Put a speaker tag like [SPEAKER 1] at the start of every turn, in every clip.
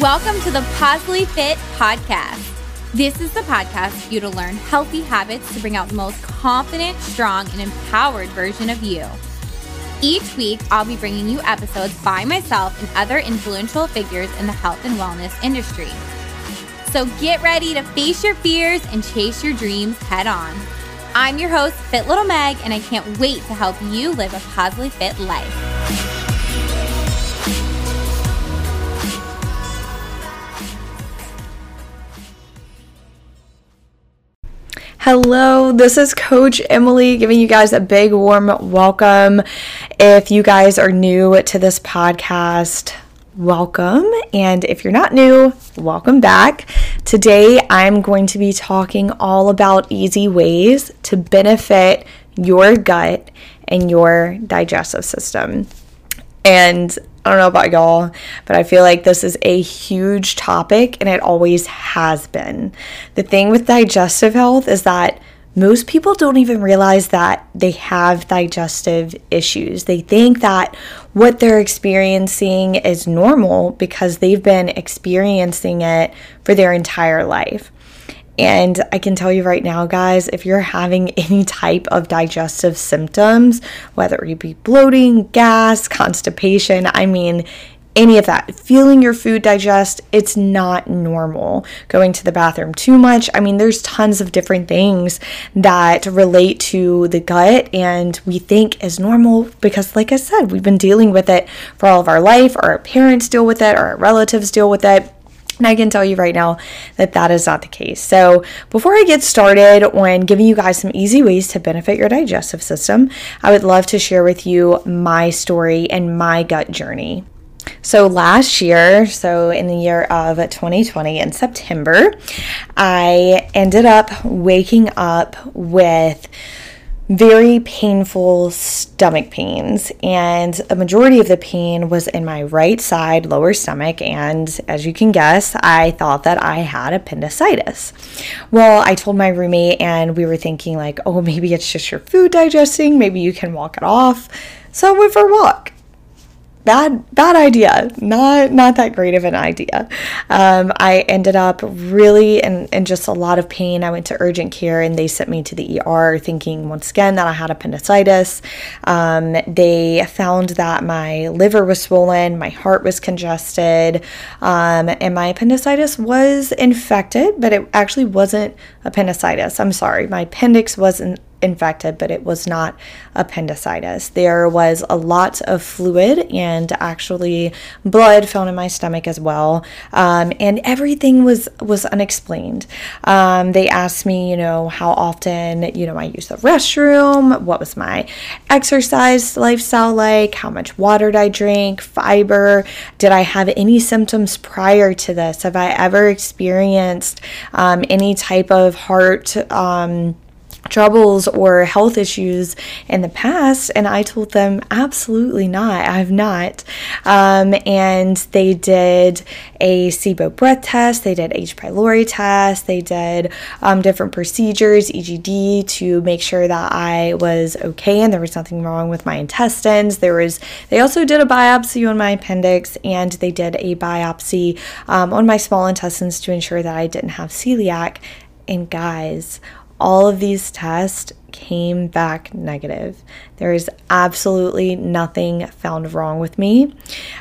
[SPEAKER 1] Welcome to the Positively Fit Podcast. This is the podcast for you to learn healthy habits to bring out the most confident, strong, and empowered version of you. Each week, I'll be bringing you episodes by myself and other influential figures in the health and wellness industry. So get ready to face your fears and chase your dreams head on. I'm your host, Fit Little Meg, and I can't wait to help you live a positively fit life.
[SPEAKER 2] Hello, this is Coach Emily giving you guys a big warm welcome. If you guys are new to this podcast, welcome. And if you're not new, welcome back. Today, I'm going to be talking all about easy ways to benefit your gut and your digestive system. And I don't know about y'all, but I feel like this is a huge topic and it always has been. The thing with digestive health is that most people don't even realize that they have digestive issues. They think that what they're experiencing is normal because they've been experiencing it for their entire life. And I can tell you right now, guys, if you're having any type of digestive symptoms, whether it be bloating, gas, constipation, I mean, any of that. Feeling your food digest, it's not normal. Going to the bathroom too much. I mean, there's tons of different things that relate to the gut and we think is normal because, like I said, we've been dealing with it for all of our life, or our parents deal with it, or our relatives deal with it. And I can tell you right now that that is not the case. So, before I get started on giving you guys some easy ways to benefit your digestive system, I would love to share with you my story and my gut journey. So last year, so in the year of 2020 in September, I ended up waking up with very painful stomach pains, and a majority of the pain was in my right side lower stomach. And as you can guess, I thought that I had appendicitis. Well, I told my roommate, and we were thinking, like, oh, maybe it's just your food digesting, maybe you can walk it off. So I went for a walk bad bad idea. Not not that great of an idea. Um, i ended up really in, in just a lot of pain. I went to urgent care and they sent me to the er thinking once again that i had appendicitis. Um, they found that my liver was swollen my heart was congested um, and my appendicitis was infected but it actually wasn't appendicitis. I'm sorry my appendix wasn't infected, but it was not appendicitis. There was a lot of fluid and actually blood found in my stomach as well, um, and everything was was unexplained. Um, they asked me, you know, how often, you know, I use the restroom, what was my exercise lifestyle like, how much water did I drink, fiber, did I have any symptoms prior to this? Have I ever experienced um, any type of heart? Troubles or health issues in the past? And I told them, absolutely not. I have not. Um, and they did a SIBO breath test, they did H. pylori test, they did um, different procedures, EGD, to make sure that I was okay and there was nothing wrong with my intestines. There was, they also did a biopsy on my appendix and they did a biopsy um, on my small intestines to ensure that I didn't have celiac. And guys, all of these tests came back negative. There is absolutely nothing found wrong with me.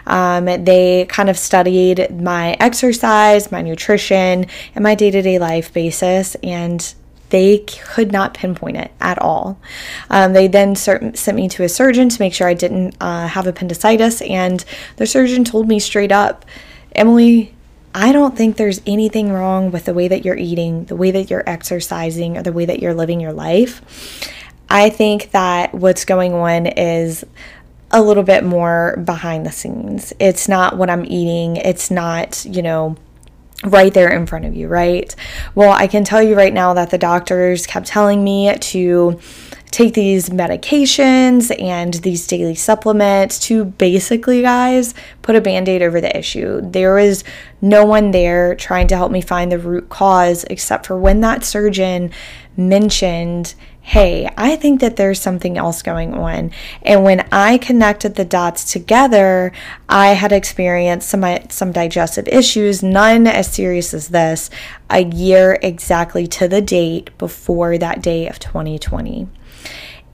[SPEAKER 2] Um, they kind of studied my exercise, my nutrition, and my day to day life basis, and they could not pinpoint it at all. Um, they then sent me to a surgeon to make sure I didn't uh, have appendicitis, and the surgeon told me straight up, Emily, I don't think there's anything wrong with the way that you're eating, the way that you're exercising, or the way that you're living your life. I think that what's going on is a little bit more behind the scenes. It's not what I'm eating, it's not, you know, right there in front of you, right? Well, I can tell you right now that the doctors kept telling me to take these medications and these daily supplements to basically, guys, put a band aid over the issue. There was no one there trying to help me find the root cause except for when that surgeon mentioned hey, I think that there's something else going on. And when I connected the dots together, I had experienced some some digestive issues, none as serious as this, a year exactly to the date before that day of 2020.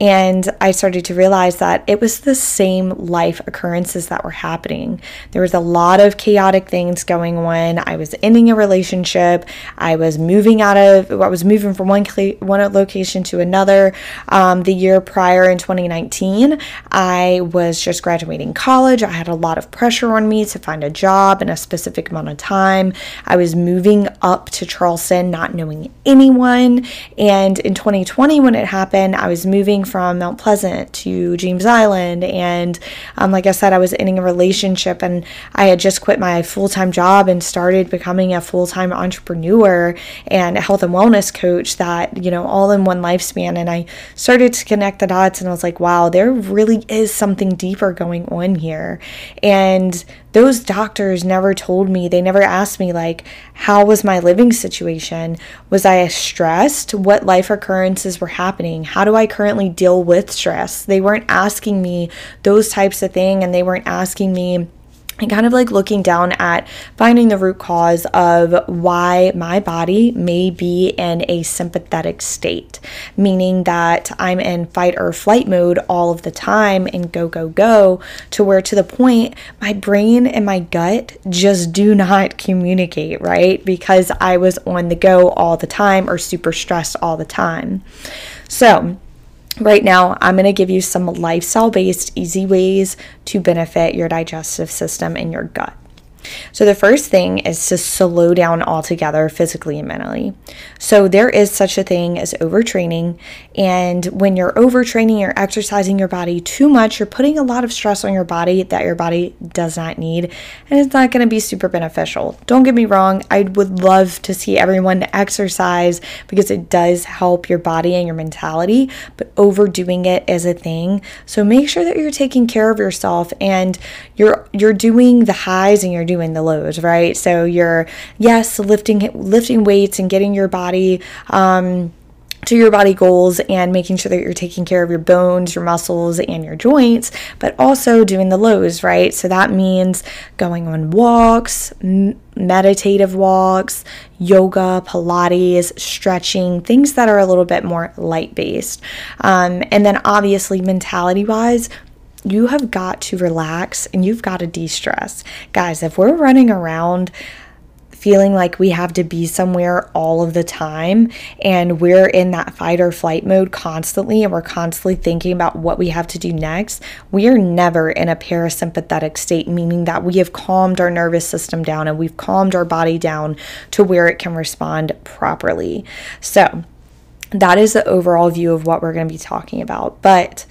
[SPEAKER 2] And I started to realize that it was the same life occurrences that were happening. There was a lot of chaotic things going on. I was ending a relationship. I was moving out of, I was moving from one, one location to another. Um, the year prior in 2019, I was just graduating college. I had a lot of pressure on me to find a job in a specific amount of time. I was moving up to Charleston, not knowing anyone. And in 2020, when it happened, I was moving from Mount Pleasant to James Island. And um, like I said, I was ending a relationship and I had just quit my full time job and started becoming a full time entrepreneur and a health and wellness coach that, you know, all in one lifespan. And I started to connect the dots and I was like, wow, there really is something deeper going on here. And those doctors never told me, they never asked me, like, how was my living situation? Was I stressed? What life occurrences were happening? How do I currently deal with stress? They weren't asking me those types of things, and they weren't asking me and kind of like looking down at finding the root cause of why my body may be in a sympathetic state, meaning that I'm in fight or flight mode all of the time and go, go, go, to where to the point my brain and my gut just do not communicate, right? Because I was on the go all the time or super stressed all the time. So, Right now, I'm going to give you some lifestyle based, easy ways to benefit your digestive system and your gut. So, the first thing is to slow down altogether physically and mentally. So, there is such a thing as overtraining. And when you're overtraining, you're exercising your body too much, you're putting a lot of stress on your body that your body does not need. And it's not going to be super beneficial. Don't get me wrong, I would love to see everyone exercise because it does help your body and your mentality, but overdoing it is a thing. So, make sure that you're taking care of yourself and you're you're doing the highs and you're doing doing the lows, right? So you're yes, lifting lifting weights and getting your body um, to your body goals and making sure that you're taking care of your bones, your muscles, and your joints, but also doing the lows, right? So that means going on walks, m- meditative walks, yoga, Pilates, stretching, things that are a little bit more light based. Um, and then obviously, mentality wise, you have got to relax and you've got to de stress. Guys, if we're running around, feeling like we have to be somewhere all of the time and we're in that fight or flight mode constantly and we're constantly thinking about what we have to do next, we are never in a parasympathetic state, meaning that we have calmed our nervous system down and we've calmed our body down to where it can respond properly. So, that is the overall view of what we're going to be talking about. But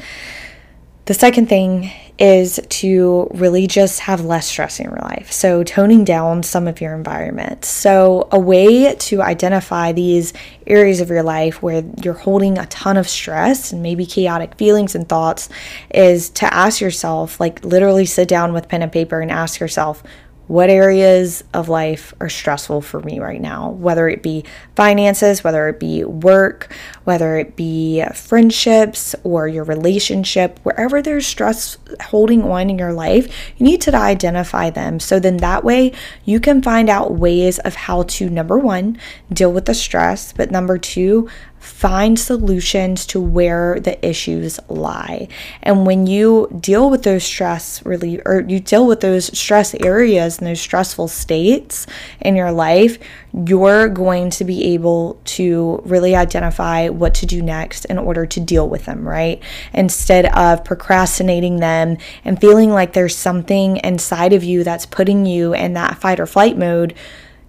[SPEAKER 2] the second thing is to really just have less stress in your life. So, toning down some of your environment. So, a way to identify these areas of your life where you're holding a ton of stress and maybe chaotic feelings and thoughts is to ask yourself, like, literally sit down with pen and paper and ask yourself, what areas of life are stressful for me right now, whether it be finances, whether it be work, whether it be friendships or your relationship, wherever there's stress holding on in your life, you need to identify them. So then that way you can find out ways of how to, number one, deal with the stress, but number two, find solutions to where the issues lie. And when you deal with those stress relief or you deal with those stress areas and those stressful states in your life, you're going to be able to really identify what to do next in order to deal with them, right? Instead of procrastinating them and feeling like there's something inside of you that's putting you in that fight or flight mode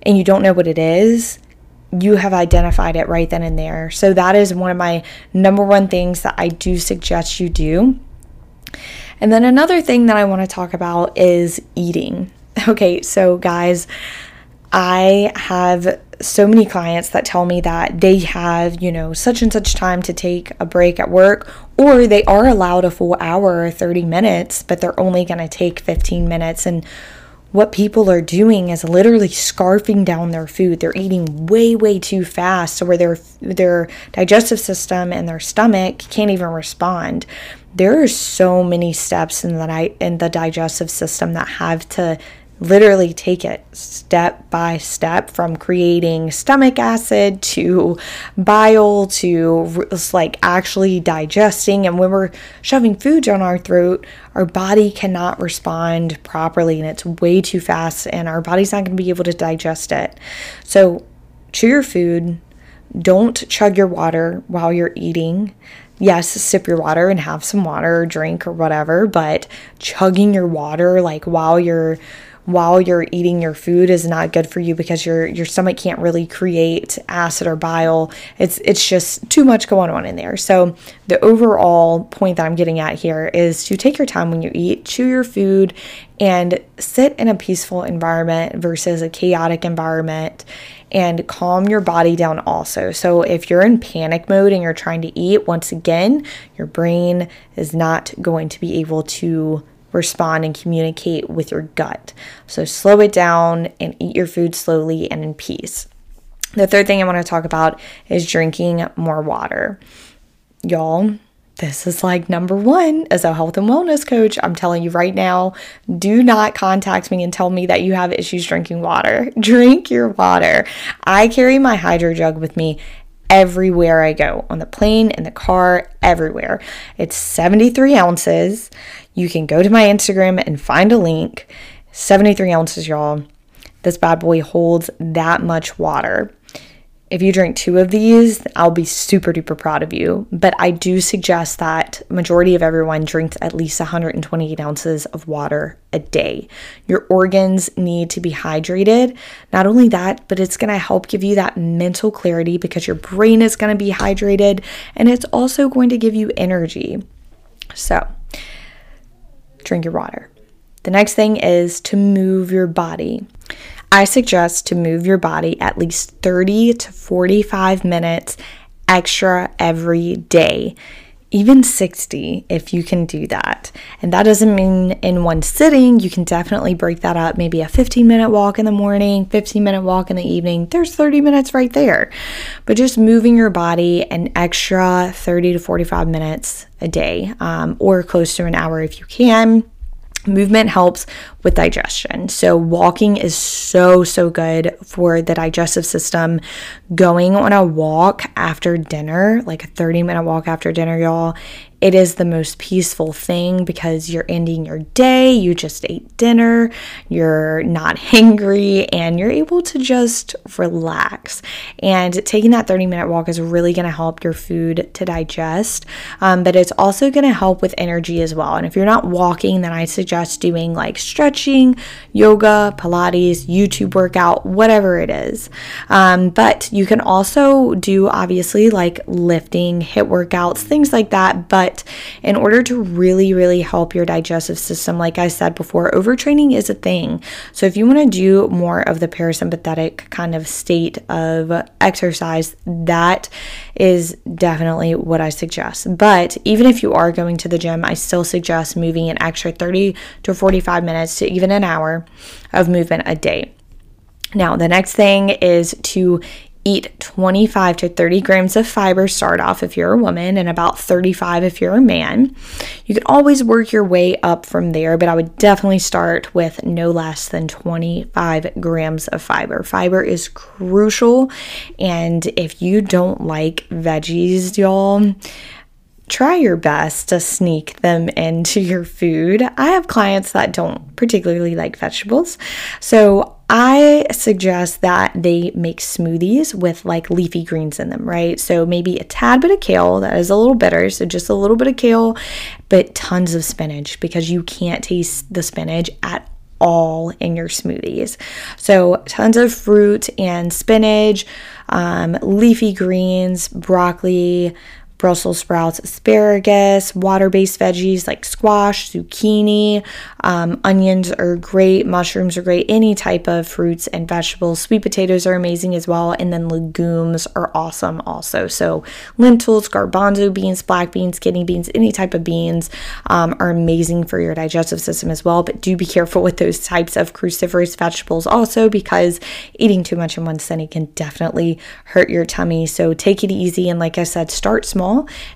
[SPEAKER 2] and you don't know what it is you have identified it right then and there. So that is one of my number one things that I do suggest you do. And then another thing that I want to talk about is eating. Okay, so guys, I have so many clients that tell me that they have, you know, such and such time to take a break at work, or they are allowed a full hour or 30 minutes, but they're only going to take 15 minutes. And what people are doing is literally scarfing down their food. They're eating way, way too fast, so where their their digestive system and their stomach can't even respond. There are so many steps in the in the digestive system that have to literally take it step by step from creating stomach acid to bile to like actually digesting. And when we're shoving food down our throat our body cannot respond properly and it's way too fast and our body's not going to be able to digest it. So chew your food. Don't chug your water while you're eating. Yes, sip your water and have some water or drink or whatever, but chugging your water like while you're while you're eating your food is not good for you because your your stomach can't really create acid or bile. It's it's just too much going on in there. So the overall point that I'm getting at here is to take your time when you eat, chew your food and sit in a peaceful environment versus a chaotic environment and calm your body down also. So if you're in panic mode and you're trying to eat, once again, your brain is not going to be able to respond and communicate with your gut. So slow it down and eat your food slowly and in peace. The third thing I want to talk about is drinking more water. Y'all, this is like number one as a health and wellness coach. I'm telling you right now, do not contact me and tell me that you have issues drinking water. Drink your water. I carry my hydro jug with me everywhere I go on the plane, in the car, everywhere. It's 73 ounces. You can go to my Instagram and find a link. 73 ounces, y'all. This bad boy holds that much water. If you drink two of these, I'll be super duper proud of you. But I do suggest that majority of everyone drinks at least 128 ounces of water a day. Your organs need to be hydrated. Not only that, but it's going to help give you that mental clarity because your brain is going to be hydrated and it's also going to give you energy. So, drink your water. The next thing is to move your body. I suggest to move your body at least 30 to 45 minutes extra every day, even 60 if you can do that. And that doesn't mean in one sitting, you can definitely break that up. Maybe a 15 minute walk in the morning, 15 minute walk in the evening. There's 30 minutes right there. But just moving your body an extra 30 to 45 minutes a day um, or close to an hour if you can Movement helps with digestion. So, walking is so, so good for the digestive system. Going on a walk after dinner, like a 30 minute walk after dinner, y'all, it is the most peaceful thing because you're ending your day, you just ate dinner, you're not hangry, and you're able to just relax. And taking that 30 minute walk is really going to help your food to digest, um, but it's also going to help with energy as well. And if you're not walking, then I suggest doing like stretching, yoga, Pilates, YouTube workout, whatever it is. Um, but you can also do obviously like lifting, HIIT workouts, things like that. But in order to really, really help your digestive system, like I said before, overtraining is a thing. So if you want to do more of the parasympathetic kind of state of exercise, that is definitely what I suggest. But even if you are going to the gym, I still suggest moving an extra 30 to 45 minutes to even an hour of movement a day. Now, the next thing is to eat 25 to 30 grams of fiber start off if you're a woman and about 35 if you're a man you can always work your way up from there but i would definitely start with no less than 25 grams of fiber fiber is crucial and if you don't like veggies y'all try your best to sneak them into your food. I have clients that don't particularly like vegetables. So I suggest that they make smoothies with like leafy greens in them, right? So maybe a tad bit of kale that is a little bitter, so just a little bit of kale, but tons of spinach because you can't taste the spinach at all in your smoothies. So, tons of fruit and spinach, um, leafy greens, broccoli, Brussels sprouts, asparagus, water based veggies like squash, zucchini, um, onions are great, mushrooms are great, any type of fruits and vegetables. Sweet potatoes are amazing as well, and then legumes are awesome also. So, lentils, garbanzo beans, black beans, kidney beans, any type of beans um, are amazing for your digestive system as well. But do be careful with those types of cruciferous vegetables also because eating too much in one sitting can definitely hurt your tummy. So, take it easy and, like I said, start small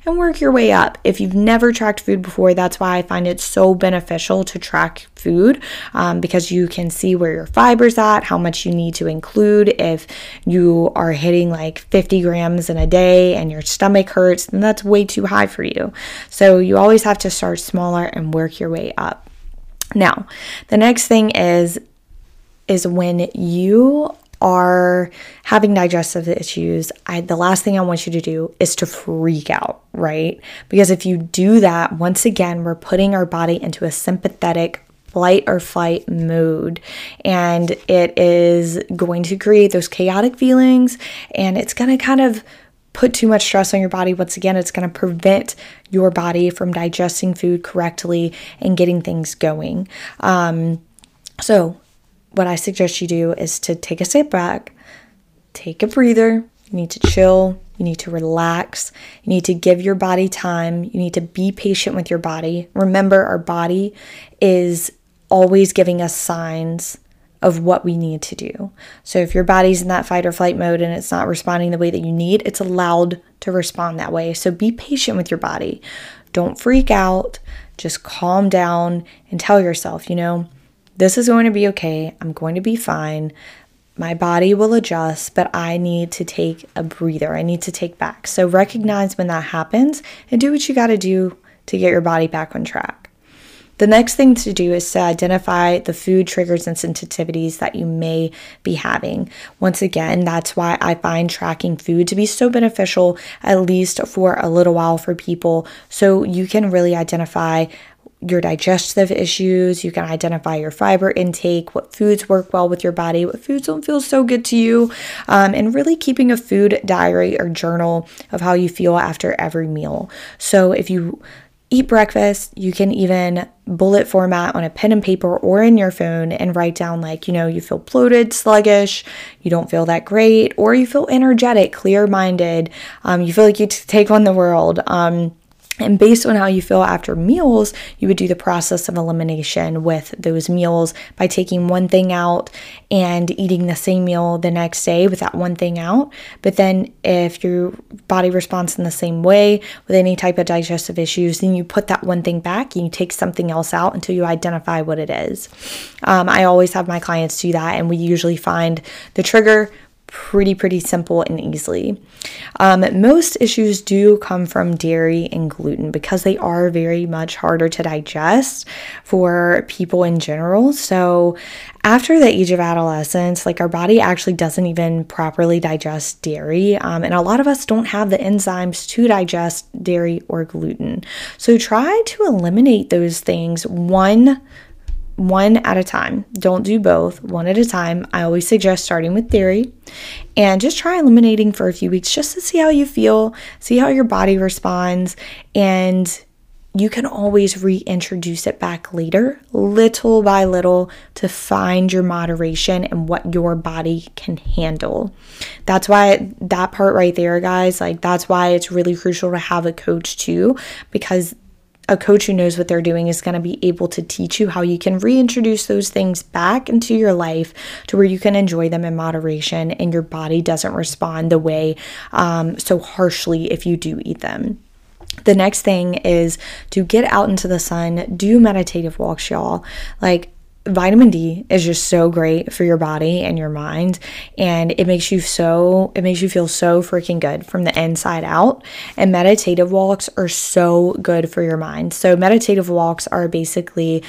[SPEAKER 2] and work your way up. If you've never tracked food before, that's why I find it so beneficial to track food um, because you can see where your fiber's at, how much you need to include. If you are hitting like 50 grams in a day and your stomach hurts, then that's way too high for you. So you always have to start smaller and work your way up. Now, the next thing is is when you are having digestive issues, I, the last thing I want you to do is to freak out, right? Because if you do that, once again, we're putting our body into a sympathetic flight or fight mode. And it is going to create those chaotic feelings and it's going to kind of put too much stress on your body. Once again, it's going to prevent your body from digesting food correctly and getting things going. Um, so, what I suggest you do is to take a step back, take a breather. You need to chill. You need to relax. You need to give your body time. You need to be patient with your body. Remember, our body is always giving us signs of what we need to do. So if your body's in that fight or flight mode and it's not responding the way that you need, it's allowed to respond that way. So be patient with your body. Don't freak out. Just calm down and tell yourself, you know, this is going to be okay. I'm going to be fine. My body will adjust, but I need to take a breather. I need to take back. So recognize when that happens and do what you got to do to get your body back on track. The next thing to do is to identify the food triggers and sensitivities that you may be having. Once again, that's why I find tracking food to be so beneficial, at least for a little while for people, so you can really identify your digestive issues. You can identify your fiber intake, what foods work well with your body, what foods don't feel so good to you, um, and really keeping a food diary or journal of how you feel after every meal. So if you eat breakfast, you can even bullet format on a pen and paper or in your phone and write down, like, you know, you feel bloated, sluggish, you don't feel that great, or you feel energetic, clear minded, um, you feel like you t- take on the world. Um, and based on how you feel after meals, you would do the process of elimination with those meals by taking one thing out and eating the same meal the next day with that one thing out. But then, if your body responds in the same way with any type of digestive issues, then you put that one thing back and you take something else out until you identify what it is. Um, I always have my clients do that, and we usually find the trigger pretty, pretty simple and easily. Um, most issues do come from dairy and gluten because they are very much harder to digest for people in general. So, after the age of adolescence, like our body actually doesn't even properly digest dairy. Um, and a lot of us don't have the enzymes to digest dairy or gluten. So, try to eliminate those things one one at a time. Don't do both, one at a time. I always suggest starting with theory and just try eliminating for a few weeks just to see how you feel, see how your body responds, and you can always reintroduce it back later, little by little, to find your moderation and what your body can handle. That's why that part right there, guys, like that's why it's really crucial to have a coach too, because a coach who knows what they're doing is going to be able to teach you how you can reintroduce those things back into your life to where you can enjoy them in moderation and your body doesn't respond the way um, so harshly if you do eat them. The next thing is to get out into the sun, do meditative walks, y'all. Like, vitamin D is just so great for your body and your mind and it makes you so it makes you feel so freaking good from the inside out and meditative walks are so good for your mind. So meditative walks are basically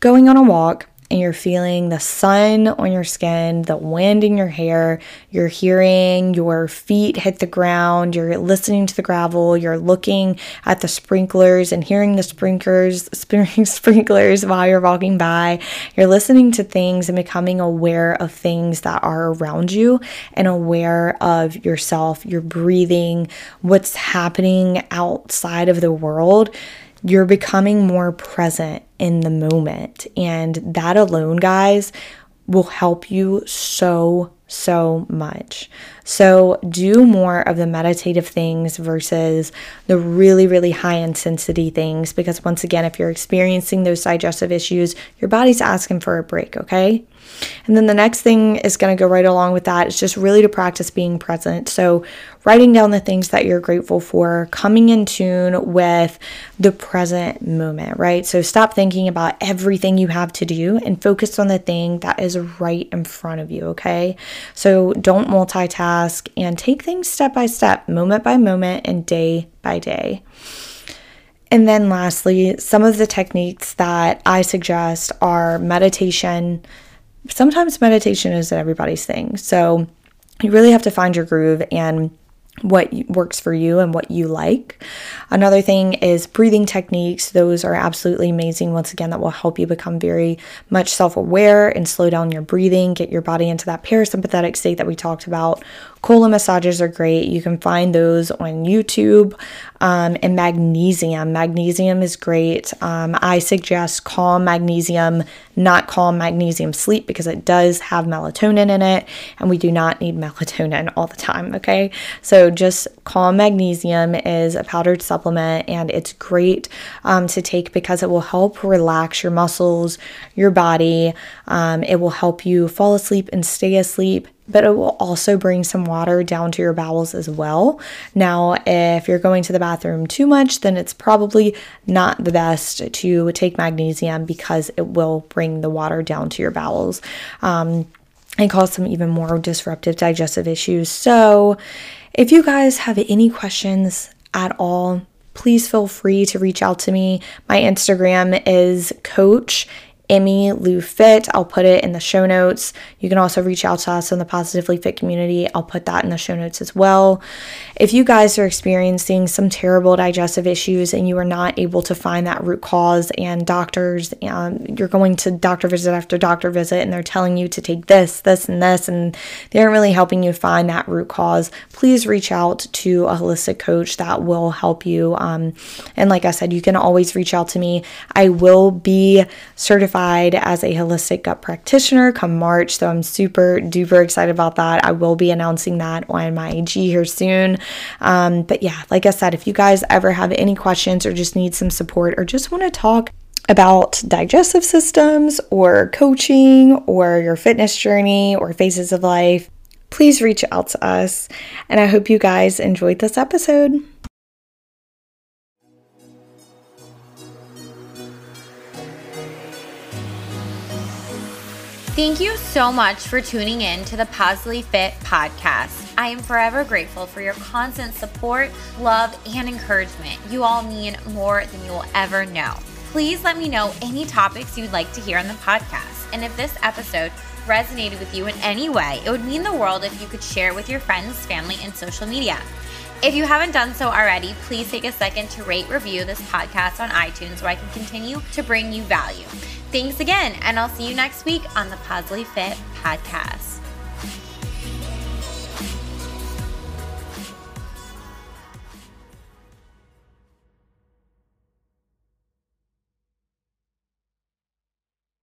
[SPEAKER 2] going on a walk and you're feeling the sun on your skin, the wind in your hair, you're hearing your feet hit the ground, you're listening to the gravel, you're looking at the sprinklers and hearing the sprinklers, sprinklers while you're walking by. You're listening to things and becoming aware of things that are around you and aware of yourself, your breathing, what's happening outside of the world you're becoming more present in the moment. And that alone, guys, will help you so, so much. So, do more of the meditative things versus the really, really high intensity things. Because, once again, if you're experiencing those digestive issues, your body's asking for a break, okay? And then the next thing is going to go right along with that. It's just really to practice being present. So, writing down the things that you're grateful for, coming in tune with the present moment, right? So, stop thinking about everything you have to do and focus on the thing that is right in front of you, okay? So, don't multitask and take things step by step, moment by moment, and day by day. And then, lastly, some of the techniques that I suggest are meditation sometimes meditation isn't everybody's thing. So you really have to find your groove and what works for you and what you like. Another thing is breathing techniques. Those are absolutely amazing. Once again, that will help you become very much self aware and slow down your breathing, get your body into that parasympathetic state that we talked about. Colon massages are great. You can find those on YouTube. Um, and magnesium. Magnesium is great. Um, I suggest calm magnesium, not calm magnesium sleep, because it does have melatonin in it, and we do not need melatonin all the time. Okay, so just calm magnesium is a powdered supplement, and it's great um, to take because it will help relax your muscles, your body. Um, it will help you fall asleep and stay asleep but it will also bring some water down to your bowels as well. Now, if you're going to the bathroom too much, then it's probably not the best to take magnesium because it will bring the water down to your bowels. Um, and cause some even more disruptive digestive issues. So, if you guys have any questions at all, please feel free to reach out to me. My Instagram is coach Emmy Lew Fit. I'll put it in the show notes. You can also reach out to us in the Positively Fit community. I'll put that in the show notes as well. If you guys are experiencing some terrible digestive issues and you are not able to find that root cause, and doctors, um, you're going to doctor visit after doctor visit, and they're telling you to take this, this, and this, and they aren't really helping you find that root cause, please reach out to a holistic coach that will help you. Um, and like I said, you can always reach out to me. I will be certified certified as a holistic gut practitioner come March. So I'm super duper excited about that. I will be announcing that on my IG here soon. Um, but yeah, like I said, if you guys ever have any questions or just need some support or just want to talk about digestive systems or coaching or your fitness journey or phases of life, please reach out to us. And I hope you guys enjoyed this episode.
[SPEAKER 1] Thank you so much for tuning in to the Positively Fit podcast. I am forever grateful for your constant support, love, and encouragement. You all mean more than you will ever know. Please let me know any topics you'd like to hear on the podcast. And if this episode resonated with you in any way, it would mean the world if you could share it with your friends, family, and social media. If you haven't done so already, please take a second to rate review this podcast on iTunes so I can continue to bring you value. Thanks again, and I'll see you next week on the Positively Fit podcast.